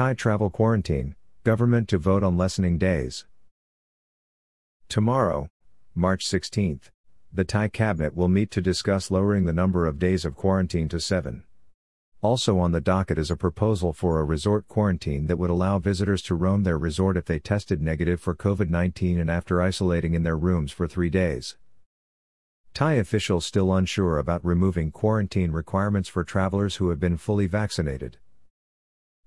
Thai travel quarantine, government to vote on lessening days. Tomorrow, March 16th, the Thai cabinet will meet to discuss lowering the number of days of quarantine to seven. Also on the docket is a proposal for a resort quarantine that would allow visitors to roam their resort if they tested negative for COVID 19 and after isolating in their rooms for three days. Thai officials still unsure about removing quarantine requirements for travelers who have been fully vaccinated.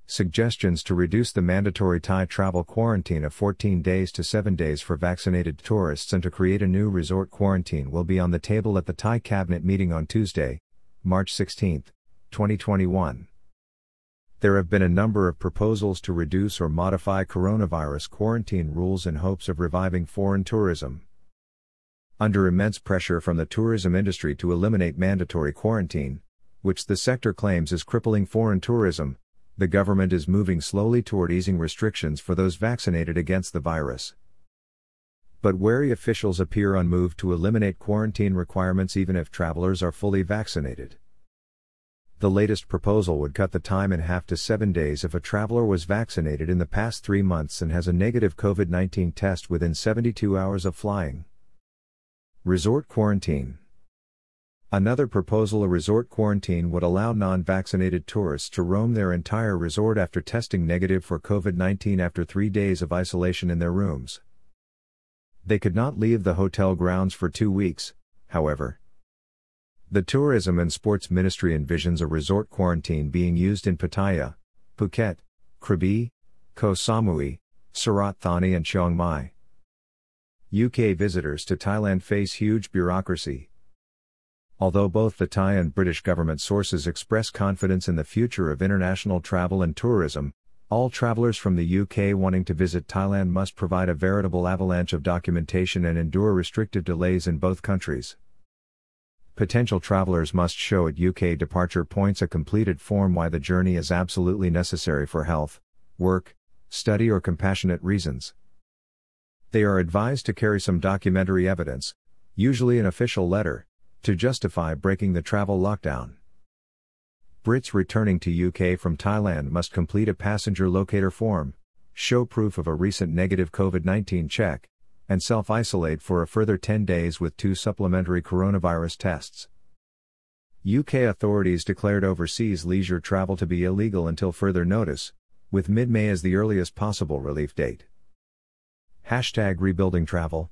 Suggestions to reduce the mandatory Thai travel quarantine of 14 days to 7 days for vaccinated tourists and to create a new resort quarantine will be on the table at the Thai cabinet meeting on Tuesday, March 16, 2021. There have been a number of proposals to reduce or modify coronavirus quarantine rules in hopes of reviving foreign tourism. Under immense pressure from the tourism industry to eliminate mandatory quarantine, which the sector claims is crippling foreign tourism, the government is moving slowly toward easing restrictions for those vaccinated against the virus. But wary officials appear unmoved to eliminate quarantine requirements even if travelers are fully vaccinated. The latest proposal would cut the time in half to seven days if a traveler was vaccinated in the past three months and has a negative COVID 19 test within 72 hours of flying. Resort Quarantine Another proposal a resort quarantine would allow non vaccinated tourists to roam their entire resort after testing negative for COVID 19 after three days of isolation in their rooms. They could not leave the hotel grounds for two weeks, however. The Tourism and Sports Ministry envisions a resort quarantine being used in Pattaya, Phuket, Krabi, Koh Samui, Surat Thani and Chiang Mai. UK visitors to Thailand face huge bureaucracy. Although both the Thai and British government sources express confidence in the future of international travel and tourism, all travelers from the UK wanting to visit Thailand must provide a veritable avalanche of documentation and endure restrictive delays in both countries. Potential travelers must show at UK departure points a completed form why the journey is absolutely necessary for health, work, study, or compassionate reasons. They are advised to carry some documentary evidence, usually an official letter, to justify breaking the travel lockdown. Brits returning to UK from Thailand must complete a passenger locator form, show proof of a recent negative COVID 19 check, and self isolate for a further 10 days with two supplementary coronavirus tests. UK authorities declared overseas leisure travel to be illegal until further notice, with mid May as the earliest possible relief date. Hashtag rebuilding travel.